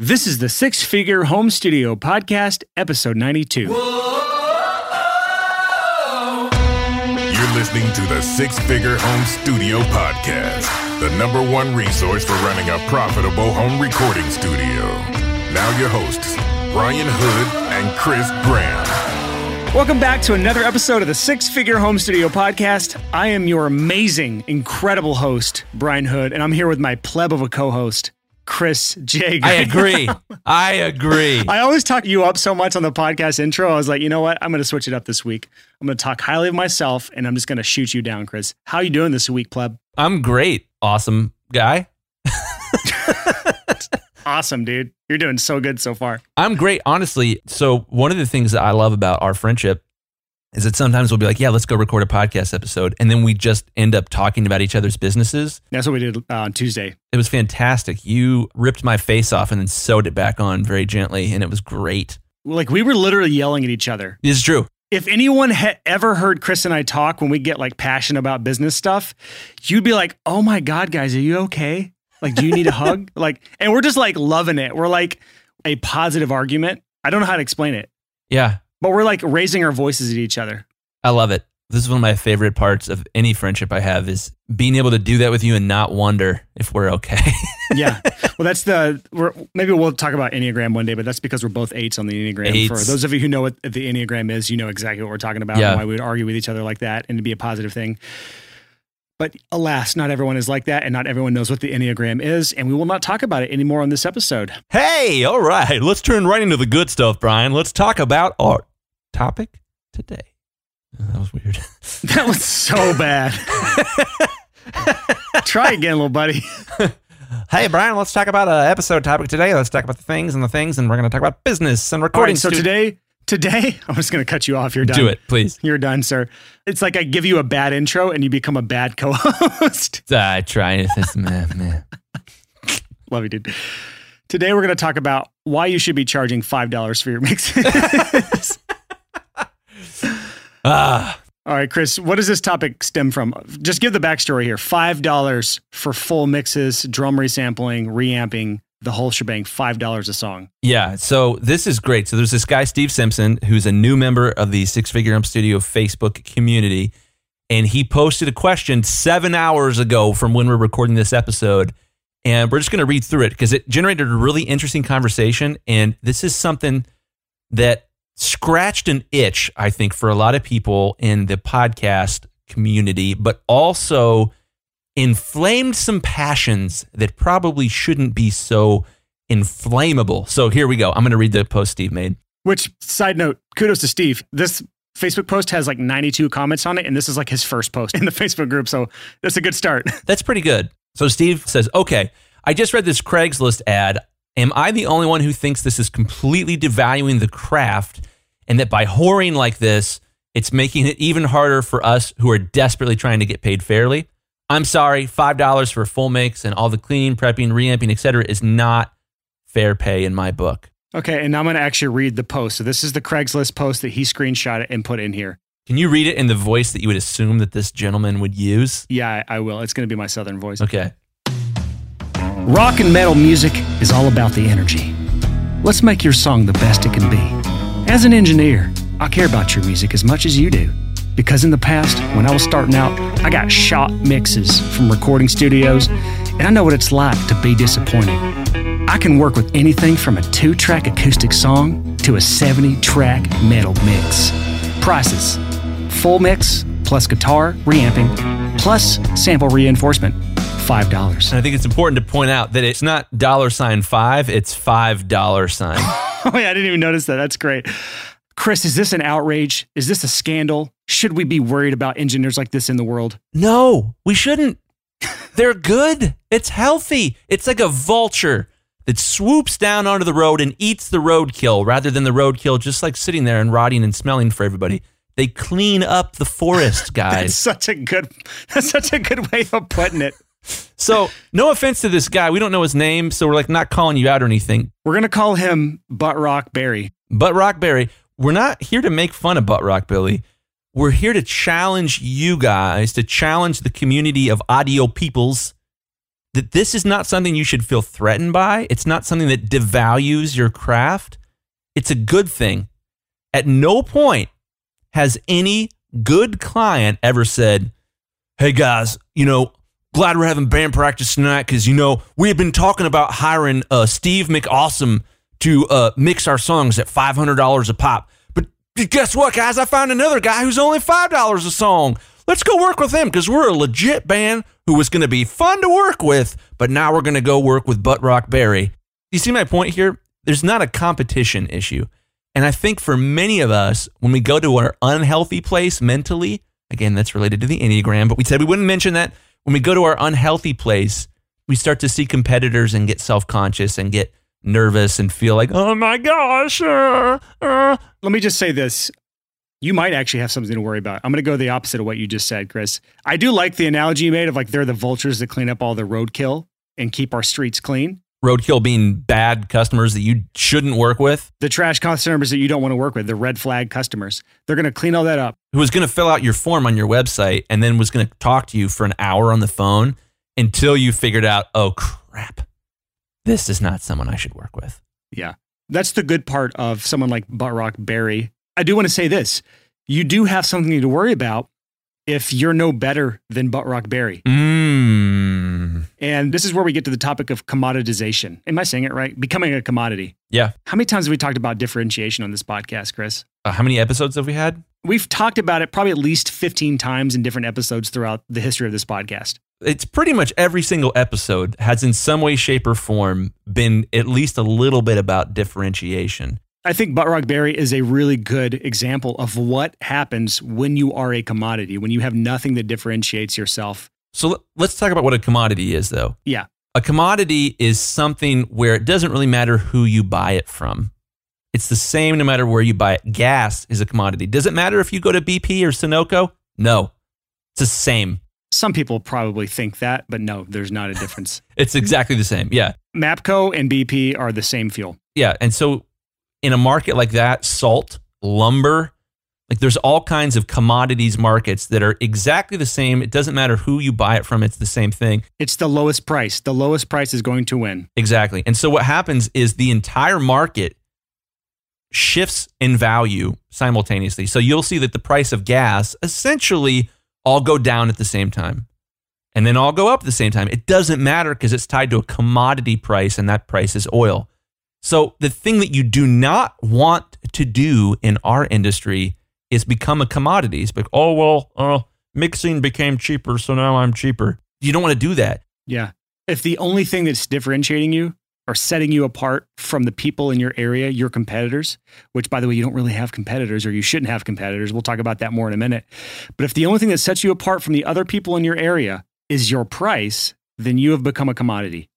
This is the Six Figure Home Studio Podcast, episode 92. You're listening to the Six Figure Home Studio Podcast, the number one resource for running a profitable home recording studio. Now, your hosts, Brian Hood and Chris Graham. Welcome back to another episode of the Six Figure Home Studio Podcast. I am your amazing, incredible host, Brian Hood, and I'm here with my pleb of a co host, Chris J. I agree. I agree. I always talk you up so much on the podcast intro. I was like, you know what? I'm going to switch it up this week. I'm going to talk highly of myself, and I'm just going to shoot you down, Chris. How you doing this week, pleb? I'm great. Awesome guy. Awesome, dude. You're doing so good so far. I'm great, honestly. So, one of the things that I love about our friendship is that sometimes we'll be like, yeah, let's go record a podcast episode. And then we just end up talking about each other's businesses. That's what we did uh, on Tuesday. It was fantastic. You ripped my face off and then sewed it back on very gently, and it was great. Like we were literally yelling at each other. It's true. if anyone had ever heard Chris and I talk when we get like passionate about business stuff, you'd be like, "Oh my god, guys, are you okay? Like, do you need a hug?" Like, and we're just like loving it. We're like a positive argument. I don't know how to explain it, Yeah, but we're like raising our voices at each other. I love it. This is one of my favorite parts of any friendship I have is being able to do that with you and not wonder if we're okay. Yeah. well, that's the. We're, maybe we'll talk about Enneagram one day, but that's because we're both eights on the Enneagram. For those of you who know what the Enneagram is, you know exactly what we're talking about Yeah. and why we would argue with each other like that and to be a positive thing. But alas, not everyone is like that, and not everyone knows what the Enneagram is, and we will not talk about it anymore on this episode. Hey, all right. Let's turn right into the good stuff, Brian. Let's talk about our topic today. Oh, that was weird. That was so bad. Try again, little buddy. hey, Brian, let's talk about an episode topic today. Let's talk about the things and the things, and we're going to talk about business and recording. right, so stu- today, today, I'm just going to cut you off. You're done. do it, please. You're done, sir. It's like I give you a bad intro and you become a bad co-host. I try this, man, man. Love you, dude. Today we're going to talk about why you should be charging five dollars for your mixes. Ah, All right, Chris, what does this topic stem from? Just give the backstory here. Five dollars for full mixes, drum resampling, reamping, the whole shebang. Five dollars a song. yeah. So this is great. So there's this guy, Steve Simpson, who's a new member of the Six Figure Home Studio Facebook community, and he posted a question seven hours ago from when we're recording this episode. And we're just going to read through it because it generated a really interesting conversation. And this is something that scratched an itch, I think, for a lot of people in the podcast community, but also inflamed some passions that probably shouldn't be so inflammable. So here we go. I'm going to read the post Steve made. Which side note, kudos to Steve. This Facebook post has like 92 comments on it, and this is like his first post in the Facebook group. So that's a good start. That's pretty good. So Steve says, okay, I just read this Craigslist ad. Am I the only one who thinks this is completely devaluing the craft and that by whoring like this, it's making it even harder for us who are desperately trying to get paid fairly? I'm sorry, $5 for a full mix and all the cleaning, prepping, reamping, etc. is not fair pay in my book. Okay, and now I'm going to actually read the post. So this is the Craigslist post that he screenshot it and put in here. Can you read it in the voice that you would assume that this gentleman would use? Yeah, I I will. It's going to be my southern voice. Okay. Rock and metal music is all about the energy. Let's make your song the best it can be. As an engineer, I care about your music as much as you do. Because in the past, when I was starting out, I got shot mixes from recording studios, and I know what it's like to be disappointed. I can work with anything from a two track acoustic song to a 70 track metal mix. Prices full mix plus guitar reamping plus sample reinforcement $5. And I think it's important to point out that it's not dollar sign five, it's five dollar sign. Oh, yeah, I didn't even notice that. That's great. Chris, is this an outrage? Is this a scandal? Should we be worried about engineers like this in the world? no, we shouldn't. They're good. It's healthy. It's like a vulture that swoops down onto the road and eats the roadkill rather than the roadkill just like sitting there and rotting and smelling for everybody. They clean up the forest, That's guys. such a good that's such a good way of putting it. so, no offense to this guy. We don't know his name, so we're like not calling you out or anything. We're gonna call him Butt Rock Barry. Butt Rock Barry, we're not here to make fun of Butt Rock Billy. We're here to challenge you guys, to challenge the community of audio peoples that this is not something you should feel threatened by. It's not something that devalues your craft. It's a good thing. At no point has any good client ever said, Hey guys, you know, glad we're having band practice tonight because, you know, we have been talking about hiring uh, Steve McAwesome to uh, mix our songs at $500 a pop. Guess what, guys? I found another guy who's only $5 a song. Let's go work with him because we're a legit band who was going to be fun to work with, but now we're going to go work with Butt Rock Barry. You see my point here? There's not a competition issue. And I think for many of us, when we go to our unhealthy place mentally, again, that's related to the Enneagram, but we said we wouldn't mention that. When we go to our unhealthy place, we start to see competitors and get self conscious and get nervous and feel like, oh my gosh. Uh, uh. Let me just say this. You might actually have something to worry about. I'm going to go the opposite of what you just said, Chris. I do like the analogy you made of like they're the vultures that clean up all the roadkill and keep our streets clean. Roadkill being bad customers that you shouldn't work with. The trash customers that you don't want to work with, the red flag customers. They're going to clean all that up. Who was going to fill out your form on your website and then was going to talk to you for an hour on the phone until you figured out, oh crap, this is not someone I should work with. Yeah. That's the good part of someone like Buttrock Barry. I do want to say this. You do have something to worry about if you're no better than Buttrock Barry. Mm. And this is where we get to the topic of commoditization. Am I saying it right? Becoming a commodity. Yeah. How many times have we talked about differentiation on this podcast, Chris? Uh, how many episodes have we had? We've talked about it probably at least 15 times in different episodes throughout the history of this podcast it's pretty much every single episode has in some way shape or form been at least a little bit about differentiation. I think buttrock barry is a really good example of what happens when you are a commodity when you have nothing that differentiates yourself. So let's talk about what a commodity is though. Yeah. A commodity is something where it doesn't really matter who you buy it from. It's the same no matter where you buy it. Gas is a commodity. Does it matter if you go to bp or sunoco? No. It's the same some people probably think that, but no, there's not a difference. it's exactly the same. Yeah. MAPCO and BP are the same fuel. Yeah. And so in a market like that, salt, lumber, like there's all kinds of commodities markets that are exactly the same. It doesn't matter who you buy it from, it's the same thing. It's the lowest price. The lowest price is going to win. Exactly. And so what happens is the entire market shifts in value simultaneously. So you'll see that the price of gas essentially all go down at the same time and then all go up at the same time. It doesn't matter because it's tied to a commodity price and that price is oil. So the thing that you do not want to do in our industry is become a commodity. It's like, oh, well, uh, mixing became cheaper, so now I'm cheaper. You don't want to do that. Yeah. If the only thing that's differentiating you are setting you apart from the people in your area, your competitors, which by the way, you don't really have competitors or you shouldn't have competitors. We'll talk about that more in a minute. But if the only thing that sets you apart from the other people in your area is your price, then you have become a commodity.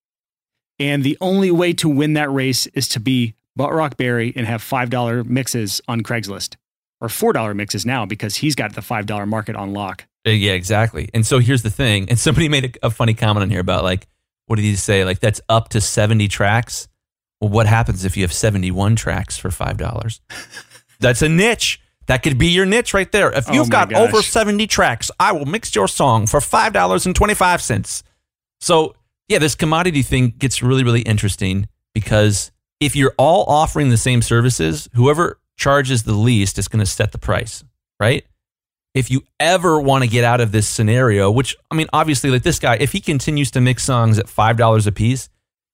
And the only way to win that race is to be Buttrock Barry and have $5 mixes on Craigslist or $4 mixes now because he's got the $5 market on lock. Yeah, exactly. And so here's the thing. And somebody made a, a funny comment on here about like, what did he say? Like that's up to 70 tracks. Well, what happens if you have 71 tracks for $5? that's a niche. That could be your niche right there. If oh you've oh got gosh. over 70 tracks, I will mix your song for $5.25. So, yeah, this commodity thing gets really, really interesting because if you're all offering the same services, whoever charges the least is going to set the price, right? If you ever want to get out of this scenario, which I mean, obviously, like this guy, if he continues to mix songs at five dollars a piece,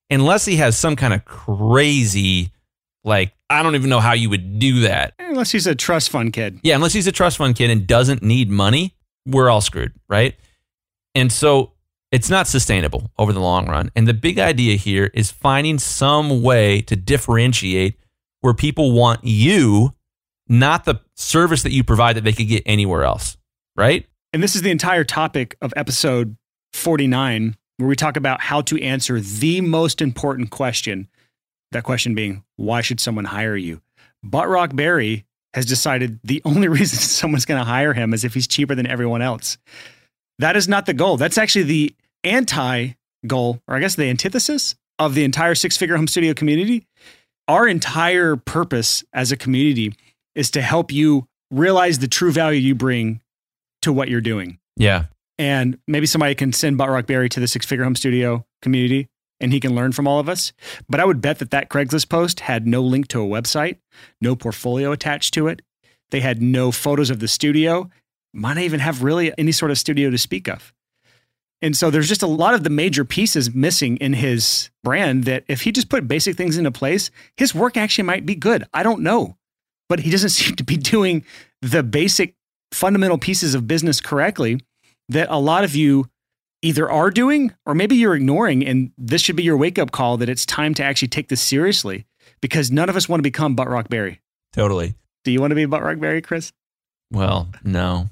unless he has some kind of crazy, like I don't even know how you would do that. Unless he's a trust fund kid. Yeah, unless he's a trust fund kid and doesn't need money, we're all screwed, right? And so it's not sustainable over the long run. And the big idea here is finding some way to differentiate where people want you not the service that you provide that they could get anywhere else, right? And this is the entire topic of episode 49, where we talk about how to answer the most important question. That question being, why should someone hire you? Buttrock Barry has decided the only reason someone's going to hire him is if he's cheaper than everyone else. That is not the goal. That's actually the anti goal, or I guess the antithesis of the entire six figure home studio community. Our entire purpose as a community is to help you realize the true value you bring to what you're doing. Yeah. And maybe somebody can send Buttrock Barry to the Six Figure Home Studio community and he can learn from all of us. But I would bet that that Craigslist post had no link to a website, no portfolio attached to it. They had no photos of the studio, might not even have really any sort of studio to speak of. And so there's just a lot of the major pieces missing in his brand that if he just put basic things into place, his work actually might be good. I don't know. But he doesn't seem to be doing the basic fundamental pieces of business correctly that a lot of you either are doing or maybe you're ignoring. And this should be your wake up call that it's time to actually take this seriously because none of us want to become Butt Rock Barry. Totally. Do you want to be Butt Rock Barry, Chris? Well, no.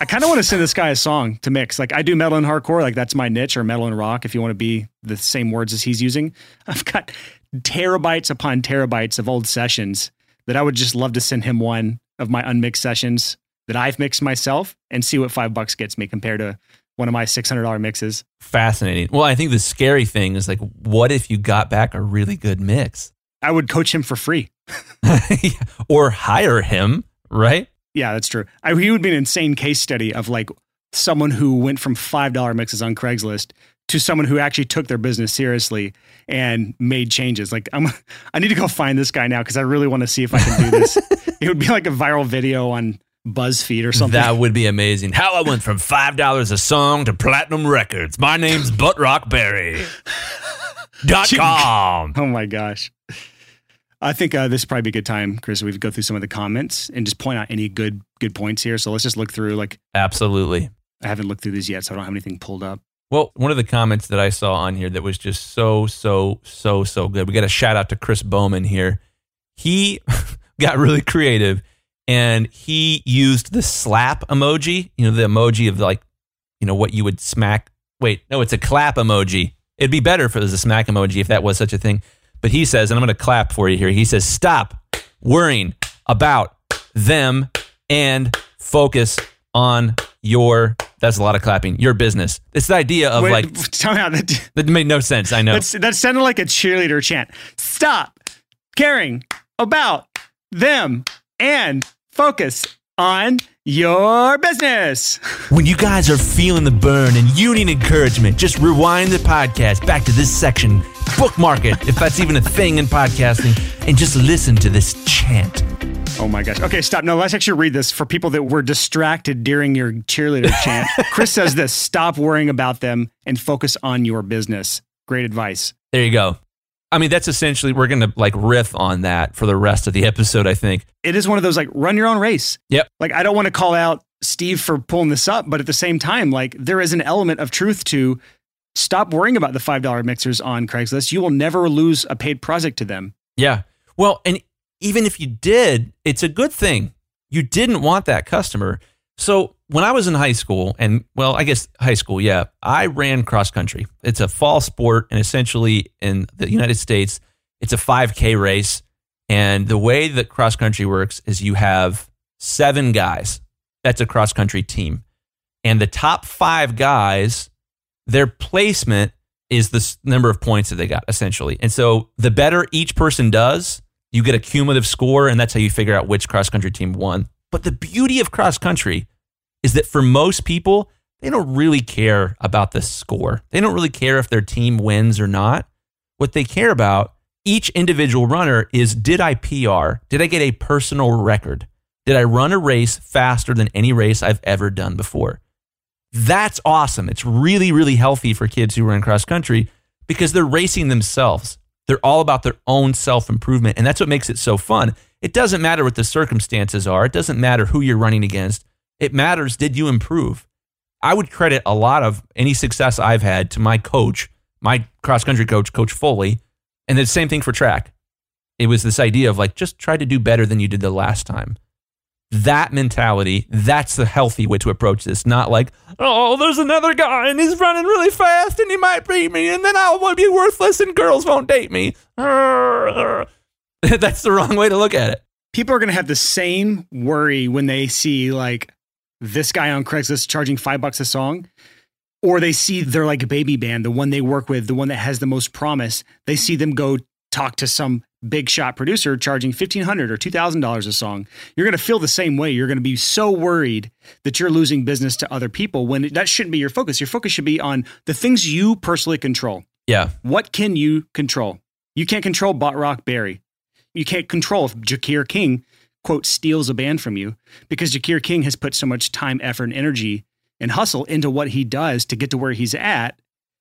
I kind of want to send this guy a song to mix. Like I do metal and hardcore, like that's my niche, or metal and rock. If you want to be the same words as he's using, I've got terabytes upon terabytes of old sessions that I would just love to send him one of my unmixed sessions that I've mixed myself and see what five bucks gets me compared to one of my six hundred dollar mixes. Fascinating. Well, I think the scary thing is like, what if you got back a really good mix? I would coach him for free. or hire him, right? Yeah, that's true. I, he would be an insane case study of like someone who went from five dollar mixes on Craigslist to someone who actually took their business seriously and made changes. Like I'm, I need to go find this guy now because I really want to see if I can do this. it would be like a viral video on BuzzFeed or something. That would be amazing. How I went from five dollars a song to platinum records. My name's Butt Rock Barry. Dot com. Oh my gosh. I think uh, this would probably be a good time, Chris. We go through some of the comments and just point out any good good points here. So let's just look through. Like, absolutely. I haven't looked through these yet, so I don't have anything pulled up. Well, one of the comments that I saw on here that was just so so so so good. We got a shout out to Chris Bowman here. He got really creative and he used the slap emoji. You know, the emoji of like, you know, what you would smack. Wait, no, it's a clap emoji. It'd be better if it was a smack emoji if that was such a thing. But he says, and I'm going to clap for you here. He says, stop worrying about them and focus on your. That's a lot of clapping. Your business. It's the idea of Wait, like. tell me how that, That made no sense. I know. that's, that sounded like a cheerleader chant. Stop caring about them and focus on your business. When you guys are feeling the burn and you need encouragement, just rewind the podcast back to this section, bookmark it, if that's even a thing in podcasting, and just listen to this chant. Oh my gosh. Okay, stop. No, let's actually read this for people that were distracted during your cheerleader chant. Chris says this stop worrying about them and focus on your business. Great advice. There you go. I mean, that's essentially, we're going to like riff on that for the rest of the episode, I think. It is one of those like run your own race. Yep. Like, I don't want to call out Steve for pulling this up, but at the same time, like, there is an element of truth to stop worrying about the $5 mixers on Craigslist. You will never lose a paid project to them. Yeah. Well, and even if you did, it's a good thing. You didn't want that customer. So when I was in high school, and well, I guess high school, yeah, I ran cross country. It's a fall sport, and essentially in the United States, it's a 5K race. And the way that cross country works is you have seven guys. That's a cross country team. And the top five guys, their placement is the number of points that they got, essentially. And so the better each person does, you get a cumulative score, and that's how you figure out which cross country team won. But the beauty of cross country is that for most people, they don't really care about the score. They don't really care if their team wins or not. What they care about, each individual runner, is did I PR? Did I get a personal record? Did I run a race faster than any race I've ever done before? That's awesome. It's really, really healthy for kids who run cross country because they're racing themselves. They're all about their own self improvement. And that's what makes it so fun. It doesn't matter what the circumstances are, it doesn't matter who you're running against. It matters, did you improve? I would credit a lot of any success I've had to my coach, my cross country coach, Coach Foley. And the same thing for track. It was this idea of like, just try to do better than you did the last time. That mentality, that's the healthy way to approach this. Not like, oh, there's another guy and he's running really fast and he might beat me and then I'll be worthless and girls won't date me. that's the wrong way to look at it. People are going to have the same worry when they see like this guy on Craigslist charging five bucks a song, or they see their like baby band, the one they work with, the one that has the most promise. They see them go talk to some big shot producer charging 1,500 or two thousand dollars a song. You're going to feel the same way. You're going to be so worried that you're losing business to other people when that shouldn't be your focus. Your focus should be on the things you personally control. Yeah. What can you control? You can't control Butt Rock Barry. You can't control if Jakir King, quote, steals a band from you because Jakir King has put so much time, effort, and energy and hustle into what he does to get to where he's at.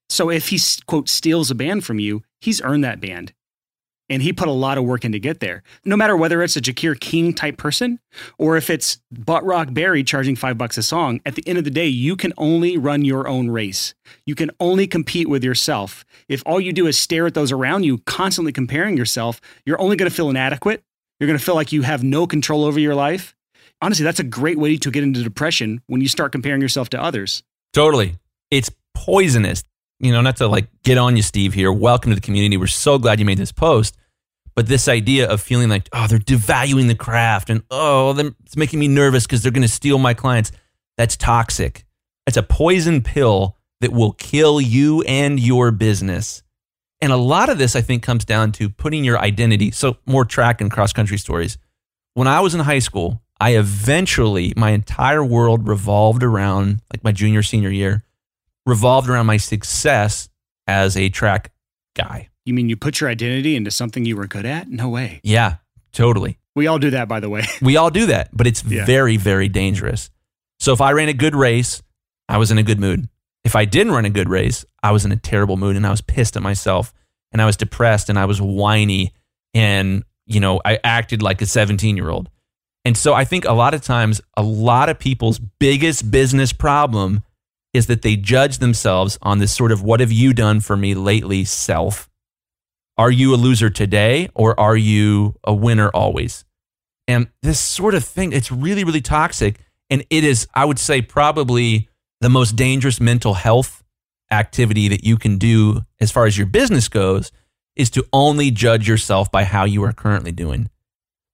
So if he, quote, steals a band from you, he's earned that band. And he put a lot of work in to get there. No matter whether it's a Jakir King type person or if it's Butt Rock Barry charging five bucks a song, at the end of the day, you can only run your own race. You can only compete with yourself. If all you do is stare at those around you, constantly comparing yourself, you're only going to feel inadequate. You're going to feel like you have no control over your life. Honestly, that's a great way to get into depression when you start comparing yourself to others. Totally. It's poisonous. You know, not to like get on you, Steve, here. Welcome to the community. We're so glad you made this post. But this idea of feeling like, oh, they're devaluing the craft and oh, it's making me nervous because they're going to steal my clients. That's toxic. It's a poison pill that will kill you and your business. And a lot of this, I think, comes down to putting your identity. So, more track and cross country stories. When I was in high school, I eventually, my entire world revolved around, like my junior, senior year, revolved around my success as a track guy. You mean you put your identity into something you were good at? No way. Yeah, totally. We all do that, by the way. we all do that, but it's yeah. very, very dangerous. So if I ran a good race, I was in a good mood. If I didn't run a good race, I was in a terrible mood and I was pissed at myself and I was depressed and I was whiny and, you know, I acted like a 17 year old. And so I think a lot of times, a lot of people's biggest business problem is that they judge themselves on this sort of what have you done for me lately self are you a loser today or are you a winner always? And this sort of thing, it's really, really toxic. And it is, I would say, probably the most dangerous mental health activity that you can do as far as your business goes is to only judge yourself by how you are currently doing.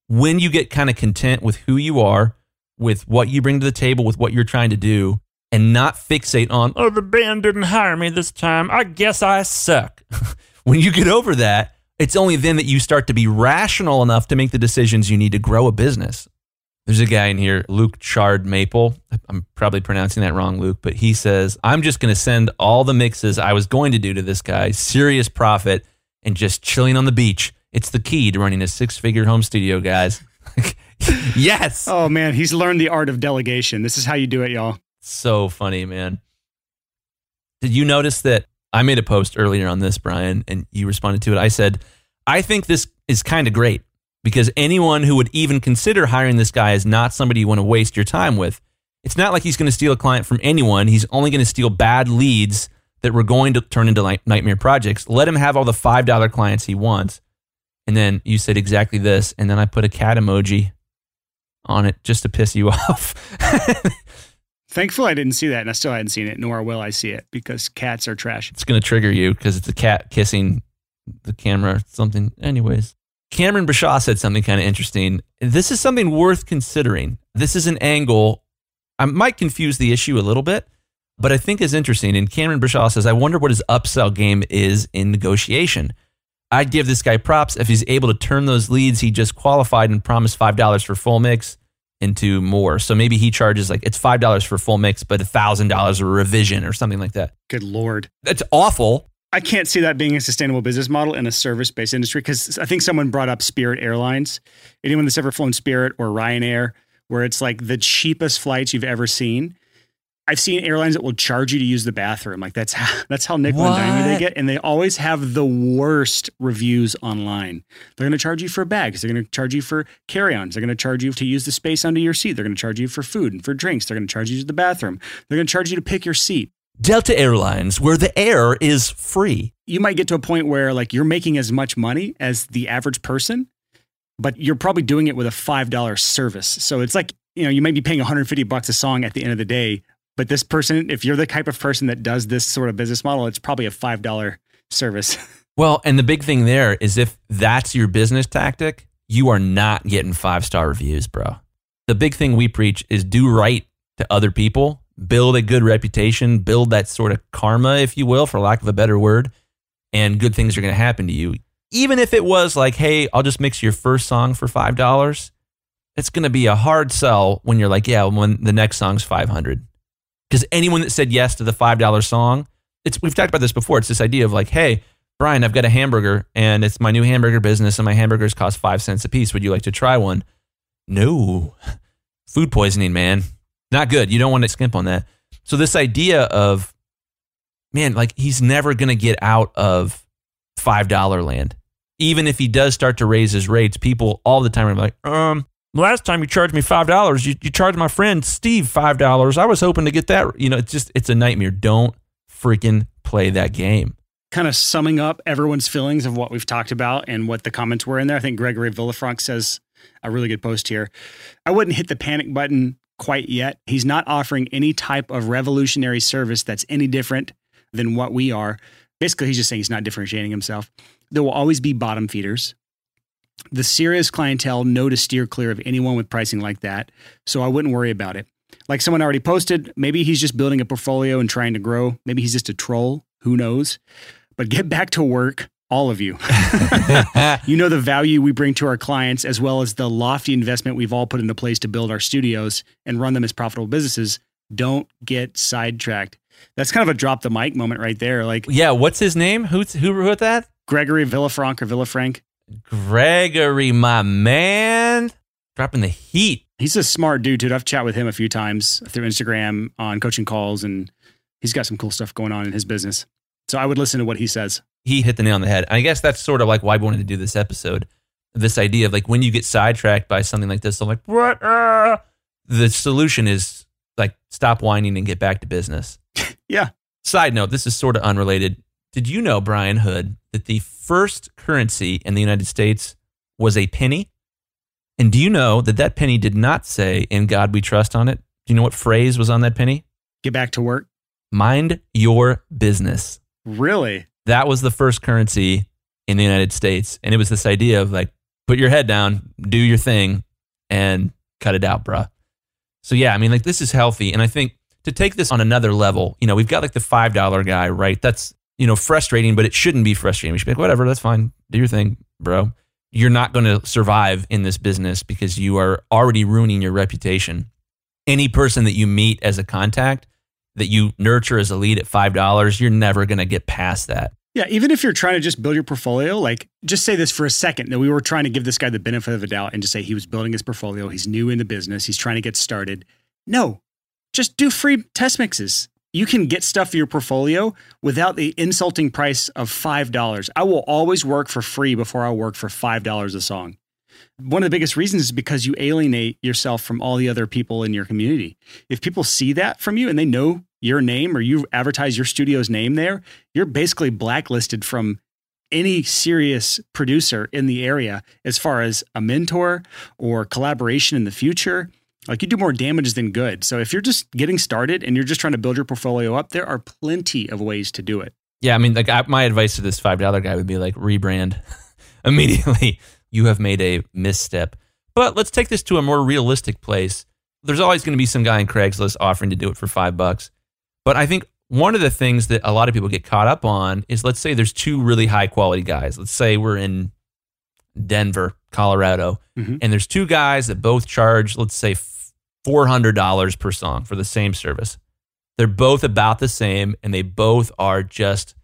When you get kind of content with who you are, with what you bring to the table, with what you're trying to do, and not fixate on, oh, the band didn't hire me this time. I guess I suck. When you get over that, it's only then that you start to be rational enough to make the decisions you need to grow a business. There's a guy in here, Luke Chard Maple. I'm probably pronouncing that wrong, Luke, but he says, I'm just going to send all the mixes I was going to do to this guy, serious profit, and just chilling on the beach. It's the key to running a six figure home studio, guys. yes. Oh, man. He's learned the art of delegation. This is how you do it, y'all. So funny, man. Did you notice that I made a post earlier on this, Brian, and you responded to it. I said, I think this is kind of great because anyone who would even consider hiring this guy is not somebody you want to waste your time with. It's not like he's going to steal a client from anyone. He's only going to steal bad leads that we're going to turn into nightmare projects. Let him have all the $5 clients he wants. And then you said exactly this. And then I put a cat emoji on it just to piss you off. Thankfully, I didn't see that, and I still hadn't seen it, nor will I see it because cats are trash. It's going to trigger you because it's a cat kissing the camera something. Anyways, Cameron Bashaw said something kind of interesting. This is something worth considering. This is an angle. I might confuse the issue a little bit, but I think is interesting. And Cameron Bashaw says, I wonder what his upsell game is in negotiation. I'd give this guy props if he's able to turn those leads he just qualified and promised $5 for full mix into more. So maybe he charges like it's five dollars for full mix, but a thousand dollars a revision or something like that. Good lord, that's awful. I can't see that being a sustainable business model in a service based industry because I think someone brought up Spirit Airlines. Anyone that's ever flown Spirit or Ryanair, where it's like the cheapest flights you've ever seen I've seen airlines that will charge you to use the bathroom. Like that's how, that's how nickel what? and dime they get, and they always have the worst reviews online. They're going to charge you for bags. They're going to charge you for carry-ons. They're going to charge you to use the space under your seat. They're going to charge you for food and for drinks. They're going to charge you to the bathroom. They're going to charge you to pick your seat. Delta Airlines, where the air is free. You might get to a point where like you're making as much money as the average person, but you're probably doing it with a five dollar service. So it's like you know you might be paying 150 bucks a song at the end of the day but this person, if you're the type of person that does this sort of business model, it's probably a $5 service. Well, and the big thing there is if that's your business tactic, you are not getting five star reviews, bro. The big thing we preach is do right to other people, build a good reputation, build that sort of karma, if you will, for lack of a better word, and good things are going to happen to you. Even if it was like, hey, I'll just mix your first song for $5, it's going to be a hard sell when you're like, yeah, when the next song's 500 because anyone that said yes to the $5 song, it's we've talked about this before. It's this idea of like, hey, Brian, I've got a hamburger and it's my new hamburger business and my hamburgers cost five cents a piece. Would you like to try one? No. Food poisoning, man. Not good. You don't want to skimp on that. So this idea of man, like he's never gonna get out of five dollar land. Even if he does start to raise his rates, people all the time are like, um, last time you charged me five dollars, you, you charged my friend Steve five dollars. I was hoping to get that. You know, it's just it's a nightmare. Don't freaking play that game. Kind of summing up everyone's feelings of what we've talked about and what the comments were in there. I think Gregory Villafranc says a really good post here. I wouldn't hit the panic button quite yet. He's not offering any type of revolutionary service that's any different than what we are. Basically, he's just saying he's not differentiating himself. There will always be bottom feeders. The serious clientele know to steer clear of anyone with pricing like that, so I wouldn't worry about it. Like someone already posted, maybe he's just building a portfolio and trying to grow. Maybe he's just a troll. Who knows? But get back to work, all of you. you know the value we bring to our clients, as well as the lofty investment we've all put into place to build our studios and run them as profitable businesses. Don't get sidetracked. That's kind of a drop the mic moment right there. Like, Yeah, what's his name? Who's who wrote that? Gregory Villafranc or Villafranc. Gregory, my man, dropping the heat. He's a smart dude, dude. I've chatted with him a few times through Instagram on coaching calls, and he's got some cool stuff going on in his business. So I would listen to what he says. He hit the nail on the head. I guess that's sort of like why we wanted to do this episode. This idea of like when you get sidetracked by something like this, I'm like, what? Uh? The solution is like stop whining and get back to business. Yeah. Side note, this is sort of unrelated. Did you know, Brian Hood, that the first currency in the United States was a penny? And do you know that that penny did not say, In God we trust on it? Do you know what phrase was on that penny? Get back to work. Mind your business. Really? That was the first currency in the United States. And it was this idea of like, put your head down, do your thing, and cut it out, bruh. So, yeah, I mean, like, this is healthy. And I think to take this on another level, you know, we've got like the $5 guy, right? That's, you know, frustrating, but it shouldn't be frustrating. We should be like, whatever, that's fine. Do your thing, bro. You're not going to survive in this business because you are already ruining your reputation. Any person that you meet as a contact that you nurture as a lead at $5, you're never going to get past that. Yeah, even if you're trying to just build your portfolio, like just say this for a second that we were trying to give this guy the benefit of the doubt and just say he was building his portfolio, he's new in the business, he's trying to get started. No, just do free test mixes. You can get stuff for your portfolio without the insulting price of $5. I will always work for free before I work for $5 a song. One of the biggest reasons is because you alienate yourself from all the other people in your community. If people see that from you and they know your name or you advertise your studio's name there, you're basically blacklisted from any serious producer in the area as far as a mentor or collaboration in the future. Like you do more damage than good. So if you're just getting started and you're just trying to build your portfolio up, there are plenty of ways to do it. Yeah, I mean, like I, my advice to this five dollar guy would be like rebrand immediately. You have made a misstep. But let's take this to a more realistic place. There's always going to be some guy in Craigslist offering to do it for five bucks. But I think one of the things that a lot of people get caught up on is let's say there's two really high quality guys. Let's say we're in Denver, Colorado, Mhm. and there's two guys that both charge, let's say, $400 per song for the same service. They're both about the same and they both are just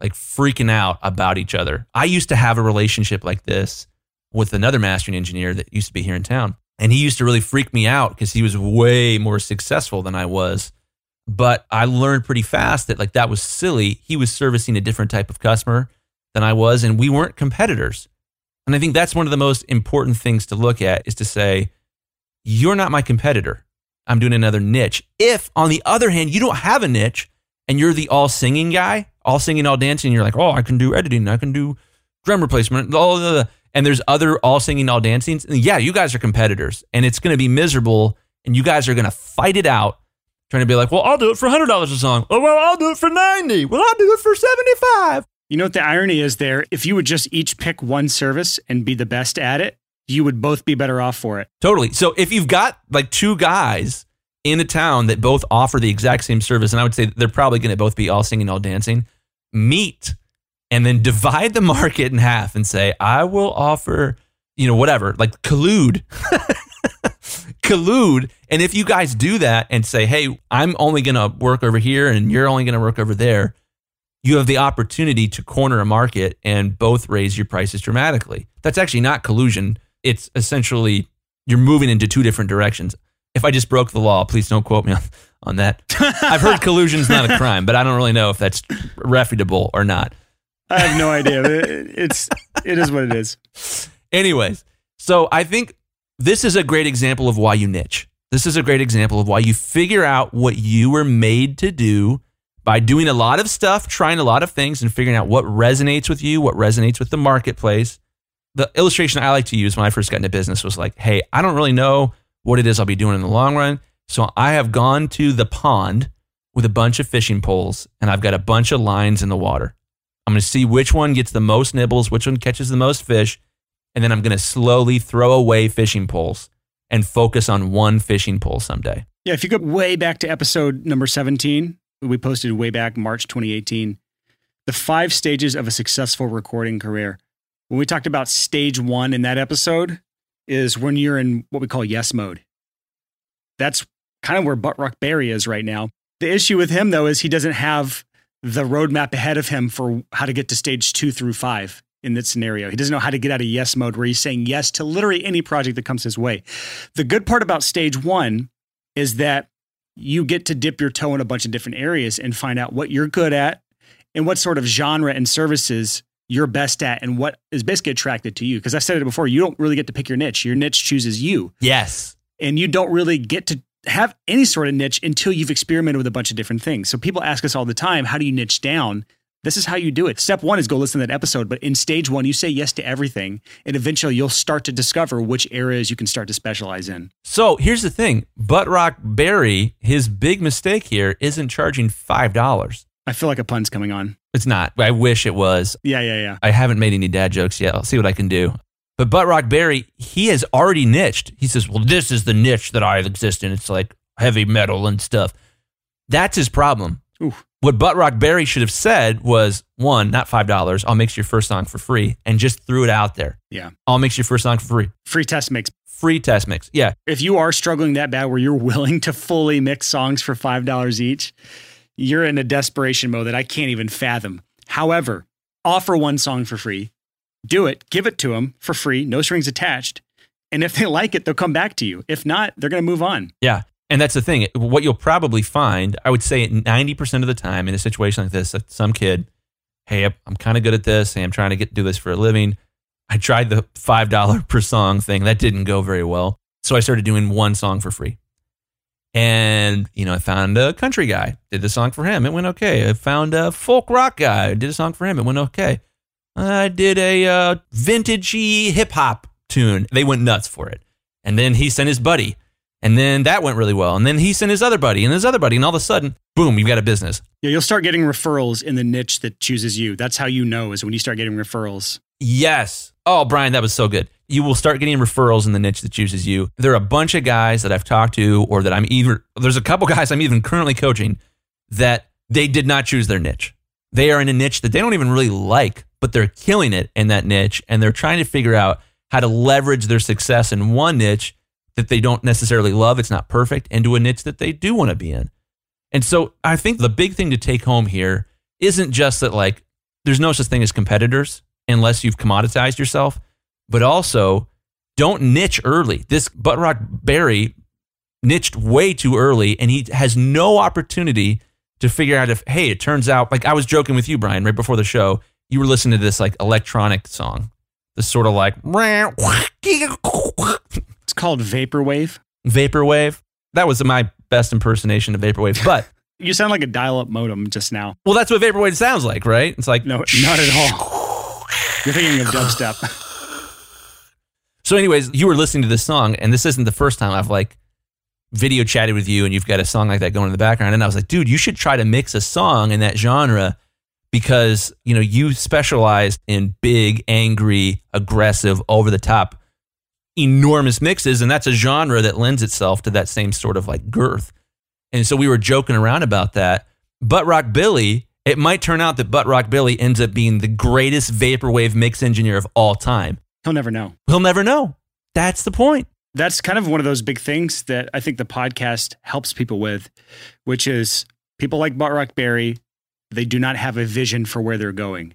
like freaking out about each other. I used to have a relationship like this with another mastering engineer that used to be here in town. And he used to really freak me out because he was way more successful than I was. But I learned pretty fast that like that was silly. He was servicing a different type of customer than I was, and we weren't competitors. And I think that's one of the most important things to look at is to say, you're not my competitor. I'm doing another niche. If, on the other hand, you don't have a niche and you're the all singing guy, all singing, all dancing, you're like, oh, I can do editing, I can do drum replacement, all the, and there's other all singing, all dancing. Yeah, you guys are competitors and it's going to be miserable and you guys are going to fight it out trying to be like, well, I'll do it for $100 a song. Oh, well, I'll do it for 90. Well, I'll do it for 75. You know what the irony is there? If you would just each pick one service and be the best at it, you would both be better off for it. Totally. So if you've got like two guys in a town that both offer the exact same service, and I would say they're probably going to both be all singing, all dancing, meet and then divide the market in half and say, I will offer, you know, whatever, like collude. collude. And if you guys do that and say, hey, I'm only going to work over here and you're only going to work over there, you have the opportunity to corner a market and both raise your prices dramatically. That's actually not collusion. It's essentially you're moving into two different directions. If I just broke the law, please don't quote me on, on that. I've heard collusion is not a crime, but I don't really know if that's refutable or not. I have no idea. It- It's it is what it is. Anyways, so I think this is a great example of why you niche. This is a great example of why you figure out what you were made to do by doing a lot of stuff, trying a lot of things, and figuring out what resonates with you, what resonates with the marketplace. The illustration I like to use when I first got into business was like, hey, I don't really know what it is I'll be doing in the long run. So I have gone to the pond with a bunch of fishing poles and I've got a bunch of lines in the water. I'm going to see which one gets the most nibbles, which one catches the most fish, and then I'm going to slowly throw away fishing poles and focus on one fishing pole someday. Yeah, if you go way back to episode number 17, we posted way back March 2018, the five stages of a successful recording career. When we talked about stage one in that episode, is when you're in what we call yes mode. That's kind of where Buttrock Barry is right now. The issue with him, though, is he doesn't have the roadmap ahead of him for how to get to stage two through five in that scenario. He doesn't know how to get out of yes mode where he's saying yes to literally any project that comes his way. The good part about stage one is that you get to dip your toe in a bunch of different areas and find out what you're good at and what sort of genre and services you're best at and what is basically attracted to you. Because I said it before, you don't really get to pick your niche. Your niche chooses you. Yes. And you don't really get to have any sort of niche until you've experimented with a bunch of different things. So people ask us all the time, how do you niche down? This is how you do it. Step one is go listen to that episode. But in stage one, you say yes to everything. And eventually you'll start to discover which areas you can start to specialize in. So here's the thing Buttrock Barry, his big mistake here isn't charging $5. I feel like a pun's coming on. It's not. I wish it was. Yeah, yeah, yeah. I haven't made any dad jokes yet. I'll see what I can do. But Buttrock Barry, he has already niched. He says, Well, this is the niche that I exist in. It's like heavy metal and stuff. That's his problem. Ooh. What Buttrock Barry should have said was one, not $5. I'll mix your first song for free and just threw it out there. Yeah. I'll mix your first song for free. Free test mix. Free test mix. Yeah. If you are struggling that bad where you're willing to fully mix songs for $5 each, you're in a desperation mode that I can't even fathom. However, offer one song for free, do it, give it to them for free, no strings attached. And if they like it, they'll come back to you. If not, they're going to move on. Yeah. And that's the thing. What you'll probably find, I would say 90% of the time in a situation like this, some kid, hey, I'm kind of good at this. Hey, I'm trying to get do this for a living. I tried the $5 per song thing. That didn't go very well. So I started doing one song for free. And, you know, I found a country guy, did the song for him. It went okay. I found a folk rock guy, did a song for him. It went okay. I did a uh, vintagey hip hop tune. They went nuts for it. And then he sent his buddy. And then that went really well. And then he sent his other buddy and his other buddy. And all of a sudden, boom, you've got a business. Yeah, you'll start getting referrals in the niche that chooses you. That's how you know is when you start getting referrals. Yes. Oh, Brian, that was so good. You will start getting referrals in the niche that chooses you. There are a bunch of guys that I've talked to, or that I'm even, there's a couple guys I'm even currently coaching that they did not choose their niche. They are in a niche that they don't even really like, but they're killing it in that niche. And they're trying to figure out how to leverage their success in one niche that they don't necessarily love, it's not perfect, into a niche that they do want to be in. And so I think the big thing to take home here isn't just that, like, there's no such thing as competitors unless you've commoditized yourself, but also don't niche early. This Buttrock Barry niched way too early, and he has no opportunity to figure out if, hey, it turns out, like I was joking with you, Brian, right before the show, you were listening to this like electronic song, this sort of like It's called Vaporwave. vaporwave. That was my best impersonation of vaporwave, but You sound like a dial up modem just now. well, that's what vaporwave sounds like, right? It's like No, not at all. You're thinking of dubstep. So, anyways, you were listening to this song, and this isn't the first time I've like video chatted with you, and you've got a song like that going in the background. And I was like, dude, you should try to mix a song in that genre because you know you specialize in big, angry, aggressive, over the top, enormous mixes, and that's a genre that lends itself to that same sort of like girth. And so we were joking around about that. Butt Rock Billy, it might turn out that Butt Rock Billy ends up being the greatest vaporwave mix engineer of all time. He'll never know. He'll never know. That's the point. that's kind of one of those big things that I think the podcast helps people with, which is people like Buttrock Barry, they do not have a vision for where they're going.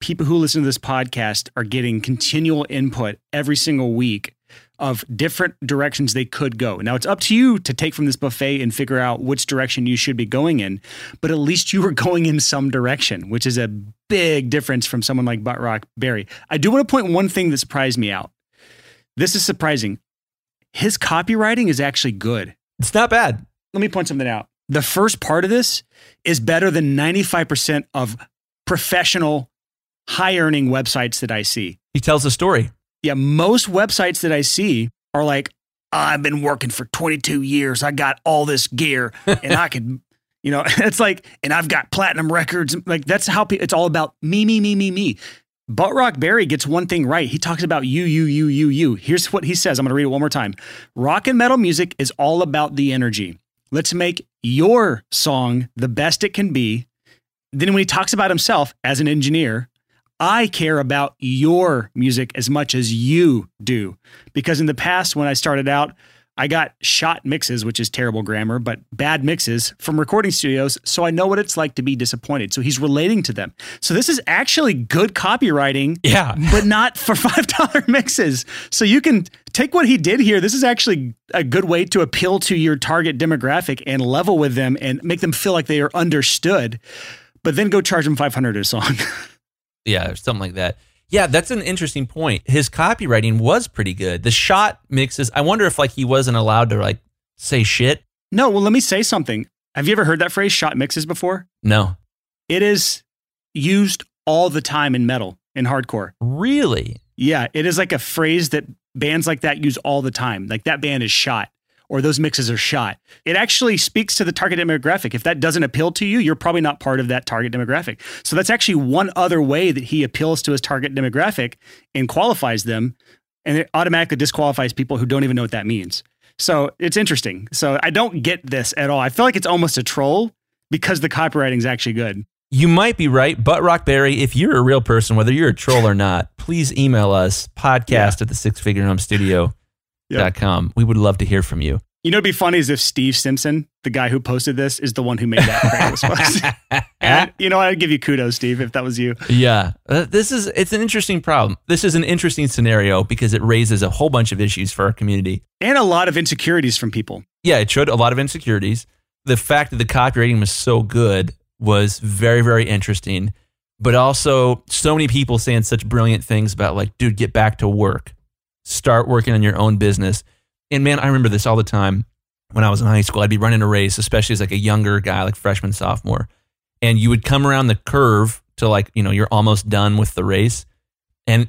People who listen to this podcast are getting continual input every single week of different directions they could go. Now it's up to you to take from this buffet and figure out which direction you should be going in, but at least you were going in some direction, which is a big difference from someone like Butt Rock Barry. I do want to point one thing that surprised me out. This is surprising. His copywriting is actually good. It's not bad. Let me point something out. The first part of this is better than 95% of professional high earning websites that I see. He tells a story. Yeah, most websites that I see are like, I've been working for 22 years. I got all this gear and I could, you know, it's like, and I've got platinum records. Like that's how pe- it's all about me, me, me, me, me. Butt Rock Barry gets one thing right. He talks about you, you, you, you, you. Here's what he says. I'm going to read it one more time. Rock and metal music is all about the energy. Let's make your song the best it can be. Then when he talks about himself as an engineer, I care about your music as much as you do. Because in the past, when I started out, I got shot mixes, which is terrible grammar, but bad mixes from recording studios. So I know what it's like to be disappointed. So he's relating to them. So this is actually good copywriting, Yeah. but not for $5 mixes. So you can take what he did here. This is actually a good way to appeal to your target demographic and level with them and make them feel like they are understood, but then go charge them 500 a song. Yeah, or something like that. Yeah, that's an interesting point. His copywriting was pretty good. The shot mixes, I wonder if like he wasn't allowed to like say shit. no, well, let me say something. Have you ever heard that phrase, shot mixes, before? No. It is used all the time in metal, in hardcore. Really? Yeah, it is like a phrase that bands like that use all the time. Like that band is shot or those mixes are shot. It actually speaks to the target demographic. If that doesn't appeal to you, you're probably not part of that target demographic. So that's actually one other way that he appeals to his target demographic and qualifies them. And it automatically disqualifies people who don't even know what that means. So it's interesting. So I don't get this at all. I feel like it's almost a troll because the copywriting is actually good. You might be right, Butt Rock Barry, if you're a real person, whether you're a troll or not, please email us podcast at the six figure home studio dot com. We would love to hear from you. You know, it'd be funny is if Steve Simpson, the guy who posted this, is the one who made that post. and you know. I'd give you kudos, Steve, if that was you. Yeah, uh, this is it's an interesting problem. This is an interesting scenario because it raises a whole bunch of issues for our community. And a lot of insecurities from people. Yeah, it showed a lot of insecurities. The fact that the copywriting was so good was very very interesting, but also so many people saying such brilliant things about like, dude, get back to work, start working on your own business. And man, I remember this all the time when I was in high school. I'd be running a race, especially as like a younger guy, like freshman, sophomore, and you would come around the curve to like, you know, you're almost done with the race. And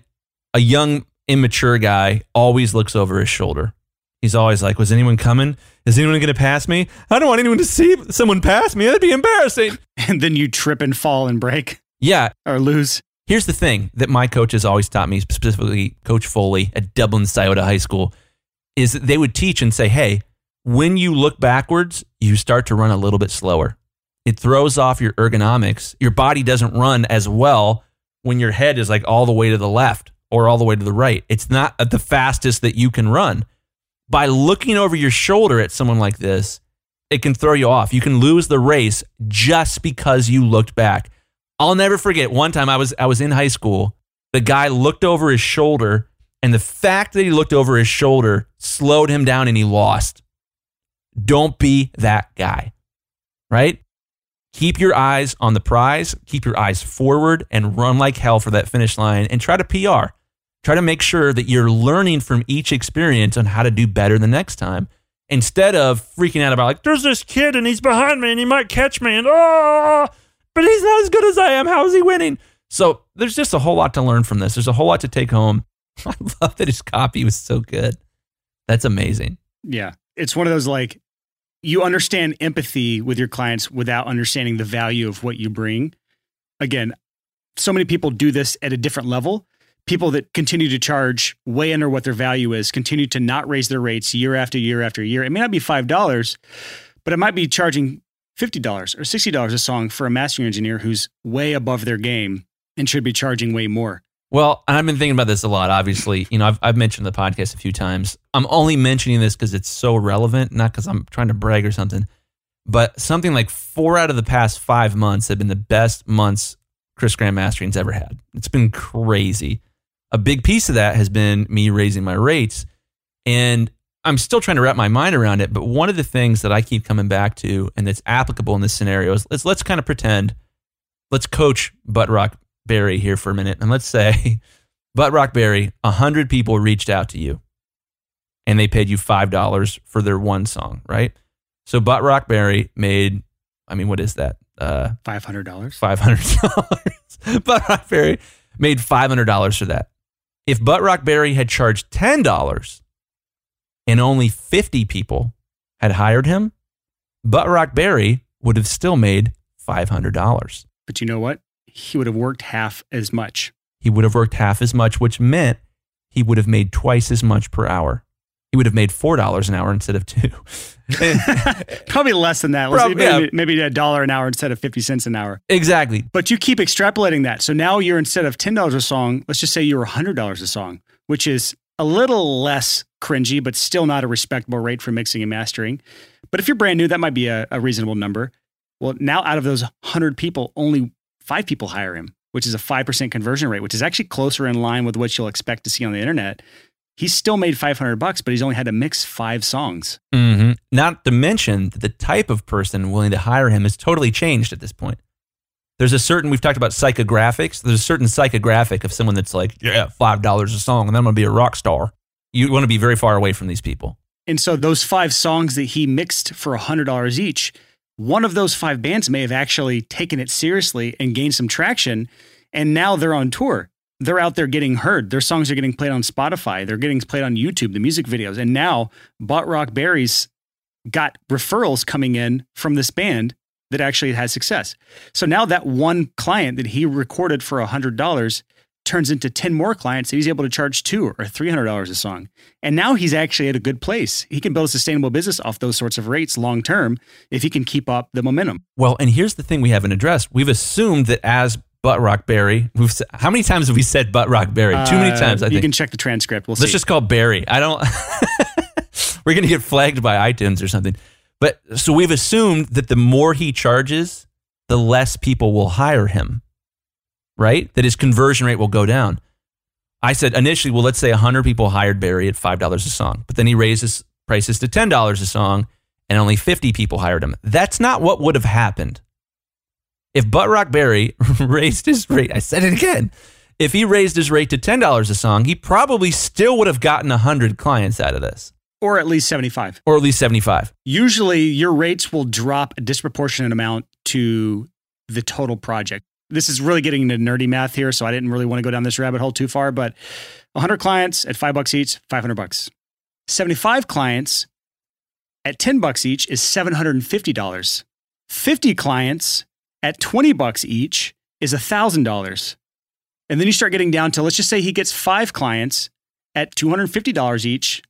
a young, immature guy always looks over his shoulder. He's always like, Was anyone coming? Is anyone going to pass me? I don't want anyone to see someone pass me. That'd be embarrassing. And then you trip and fall and break Yeah. or lose. Here's the thing that my coaches always taught me, specifically Coach Foley at Dublin Scioto High School, is that they would teach and say, Hey, when you look backwards, you start to run a little bit slower. It throws off your ergonomics. Your body doesn't run as well when your head is like all the way to the left or all the way to the right. It's not the fastest that you can run. By looking over your shoulder at someone like this, it can throw you off. You can lose the race just because you looked back. I'll never forget one time I was I was in high school. The guy looked over his shoulder, and the fact that he looked over his shoulder slowed him down and he lost. Don't be that guy. Right? Keep your eyes on the prize, keep your eyes forward and run like hell for that finish line and try to PR. Try to make sure that you're learning from each experience on how to do better the next time instead of freaking out about like there's this kid and he's behind me and he might catch me and oh but he's not as good as I am. How is he winning? So there's just a whole lot to learn from this. There's a whole lot to take home. I love that his copy was so good. That's amazing. Yeah. It's one of those like you understand empathy with your clients without understanding the value of what you bring. Again, so many people do this at a different level. People that continue to charge way under what their value is continue to not raise their rates year after year after year. It may not be $5, but it might be charging $50 or $60 a song for a mastering engineer who's way above their game and should be charging way more. Well, I've been thinking about this a lot. Obviously, you know, I've, I've mentioned the podcast a few times. I'm only mentioning this because it's so relevant, not because I'm trying to brag or something. But something like four out of the past five months have been the best months Chris Graham Mastering's ever had. It's been crazy. A big piece of that has been me raising my rates, and I'm still trying to wrap my mind around it. But one of the things that I keep coming back to, and that's applicable in this scenario, is let's let's kind of pretend, let's coach Butt Rock Barry here for a minute, and let's say Butt Rock Barry, a hundred people reached out to you, and they paid you five dollars for their one song, right? So Butt Rock Barry made, I mean, what is that? Uh, Five hundred dollars. five hundred dollars. Butt Rock Barry made five hundred dollars for that. If Butt Rock Barry had charged ten dollars, and only fifty people had hired him, Butt Rock Barry would have still made five hundred dollars. But you know what? He would have worked half as much. He would have worked half as much, which meant he would have made twice as much per hour. He would have made four dollars an hour instead of two. Probably less than that. Let's Prob- say maybe, yeah. maybe a dollar an hour instead of 50 cents an hour. exactly. But you keep extrapolating that. So now you're instead of $10 a song, let's just say you're $100 a song, which is a little less cringy, but still not a respectable rate for mixing and mastering. But if you're brand new, that might be a, a reasonable number. Well, now out of those 100 people, only five people hire him, which is a 5% conversion rate, which is actually closer in line with what you'll expect to see on the internet. He's still made 500 bucks, but he's only had to mix five songs. hmm Not to mention that the type of person willing to hire him has totally changed at this point. There's a certain, we've talked about psychographics. There's a certain psychographic of someone that's like, yeah, $5 a song, and I'm going to be a rock star. You want to be very far away from these people. And so those five songs that he mixed for $100 each, one of those five bands may have actually taken it seriously and gained some traction. And now they're on tour. They're out there getting heard. Their songs are getting played on Spotify. They're getting played on YouTube, the music videos. And now Butt Rock Barry's got referrals coming in from this band that actually had success. So now that one client that he recorded for $100 turns into 10 more clients that he's able to charge two or $300 a song. And now he's actually at a good place. He can build a sustainable business off those sorts of rates long term if he can keep up the momentum. Well, and here's the thing we haven't addressed. We've assumed that as Butt Rock Barry, we've how many times have we said Butt Rock Barry? Too many Uh, times, I you think. can check the transcript. We'll Let's see. just call Barry. I don't. We're gonna get flagged by iTunes or something. But so we've assumed that the more he charges, the less people will hire him, right? That his conversion rate will go down. I said initially, well, let's say 100 people hired Barry at $5 a song, but then he raises prices to $10 a song and only 50 people hired him. That's not what would have happened. If Butt Rock Barry raised his rate, I said it again. If he raised his rate to $10 a song, he probably still would have gotten 100 clients out of this, or at least 75. or at least 75. Usually your rates will drop a disproportionate amount to the total project. This is really getting into nerdy math here, so I didn't really want to go down this rabbit hole too far, but 100 clients at 5 bucks each, 500 bucks. 75 clients at 10 bucks each is $750. 50 clients at 20 bucks each is $1000. And then you start getting down to let's just say he gets 5 clients at $250 each.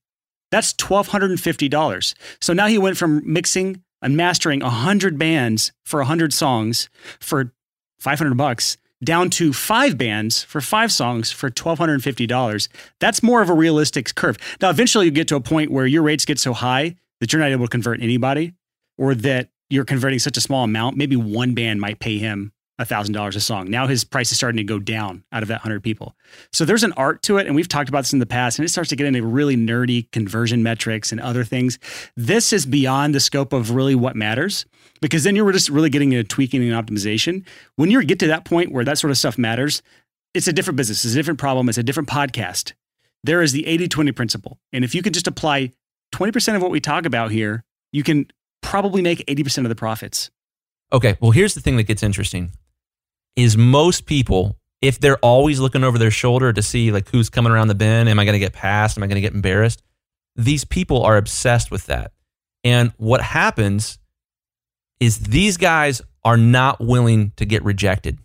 That's $1250. So now he went from mixing and mastering 100 bands for 100 songs for 500 bucks down to five bands for five songs for $1,250. That's more of a realistic curve. Now, eventually you get to a point where your rates get so high that you're not able to convert anybody or that you're converting such a small amount. Maybe one band might pay him $1,000 a song. Now his price is starting to go down out of that 100 people. So there's an art to it. And we've talked about this in the past, and it starts to get into really nerdy conversion metrics and other things. This is beyond the scope of really what matters because then you're just really getting into tweaking and optimization. When you get to that point where that sort of stuff matters, it's a different business, it's a different problem, it's a different podcast. There is the 80 20 principle. And if you could just apply 20% of what we talk about here, you can probably make 80% of the profits. Okay, well, here's the thing that gets interesting is most people, if they're always looking over their shoulder to see like who's coming around the bend, am I going to get passed? Am I going to get embarrassed? These people are obsessed with that. And what happens is these guys are not willing to get rejected.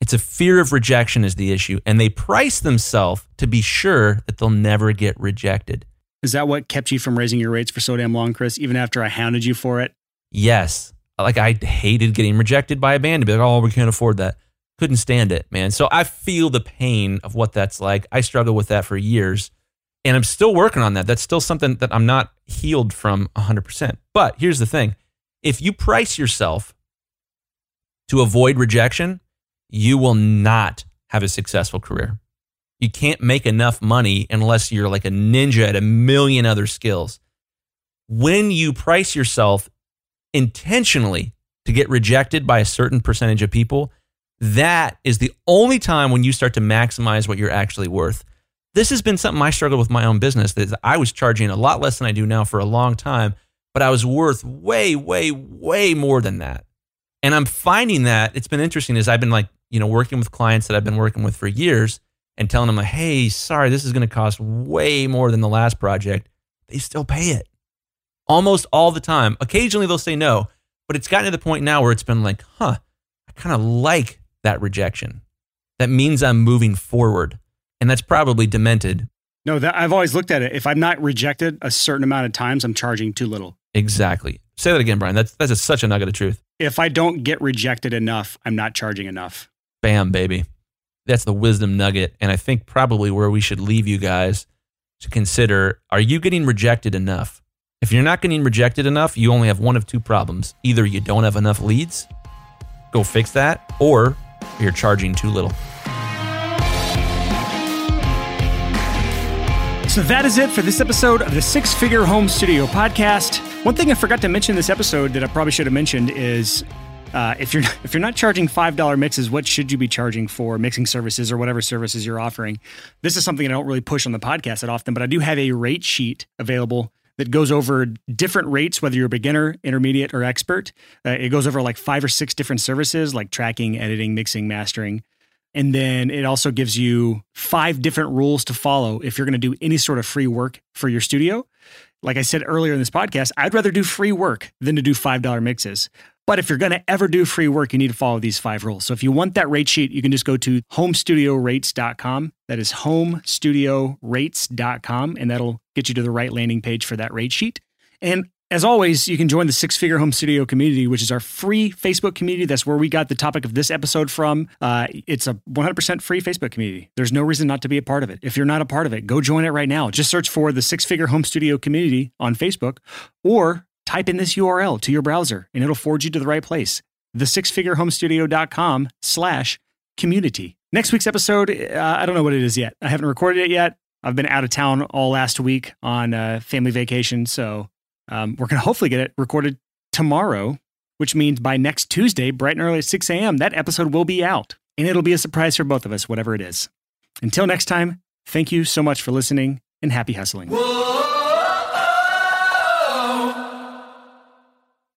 It's a fear of rejection is the issue, and they price themselves to be sure that they'll never get rejected. Is that what kept you from raising your rates for so damn long, Chris, even after I hounded you for it? Yes. Like I hated getting rejected by a band to be like, oh, we can't afford that. Couldn't stand it, man. So I feel the pain of what that's like. I struggle with that for years and I'm still working on that. That's still something that I'm not healed from 100%. But here's the thing if you price yourself to avoid rejection, you will not have a successful career. You can't make enough money unless you're like a ninja at a million other skills. When you price yourself intentionally to get rejected by a certain percentage of people, that is the only time when you start to maximize what you're actually worth. This has been something I struggled with my own business that I was charging a lot less than I do now for a long time, but I was worth way, way, way more than that. And I'm finding that it's been interesting as I've been like, you know, working with clients that I've been working with for years and telling them like, hey, sorry, this is going to cost way more than the last project. They still pay it almost all the time. Occasionally they'll say no, but it's gotten to the point now where it's been like, huh, I kind of like that rejection. That means I'm moving forward and that's probably demented. No, that I've always looked at it. If I'm not rejected a certain amount of times, I'm charging too little. Exactly. Say that again, Brian. That's that's a, such a nugget of truth. If I don't get rejected enough, I'm not charging enough. Bam, baby. That's the wisdom nugget, and I think probably where we should leave you guys to consider: Are you getting rejected enough? If you're not getting rejected enough, you only have one of two problems: either you don't have enough leads, go fix that, or you're charging too little. So that is it for this episode of the Six Figure Home Studio podcast. One thing I forgot to mention this episode that I probably should have mentioned is uh, if you're if you're not charging five dollar mixes, what should you be charging for mixing services or whatever services you're offering? This is something I don't really push on the podcast that often, but I do have a rate sheet available that goes over different rates, whether you're a beginner, intermediate, or expert. Uh, it goes over like five or six different services like tracking, editing, mixing, mastering. And then it also gives you five different rules to follow if you're going to do any sort of free work for your studio. Like I said earlier in this podcast, I'd rather do free work than to do $5 mixes. But if you're going to ever do free work, you need to follow these five rules. So if you want that rate sheet, you can just go to homestudiorates.com. That is homestudiorates.com, and that'll get you to the right landing page for that rate sheet. And as always, you can join the Six Figure Home Studio community, which is our free Facebook community. That's where we got the topic of this episode from. Uh, it's a 100% free Facebook community. There's no reason not to be a part of it. If you're not a part of it, go join it right now. Just search for the Six Figure Home Studio community on Facebook or type in this URL to your browser and it'll forward you to the right place. The sixfigurehomestudio.com slash community. Next week's episode, uh, I don't know what it is yet. I haven't recorded it yet. I've been out of town all last week on uh, family vacation. So um, we're going to hopefully get it recorded tomorrow, which means by next Tuesday, bright and early at 6 a.m., that episode will be out. And it'll be a surprise for both of us, whatever it is. Until next time, thank you so much for listening and happy hustling. Whoa!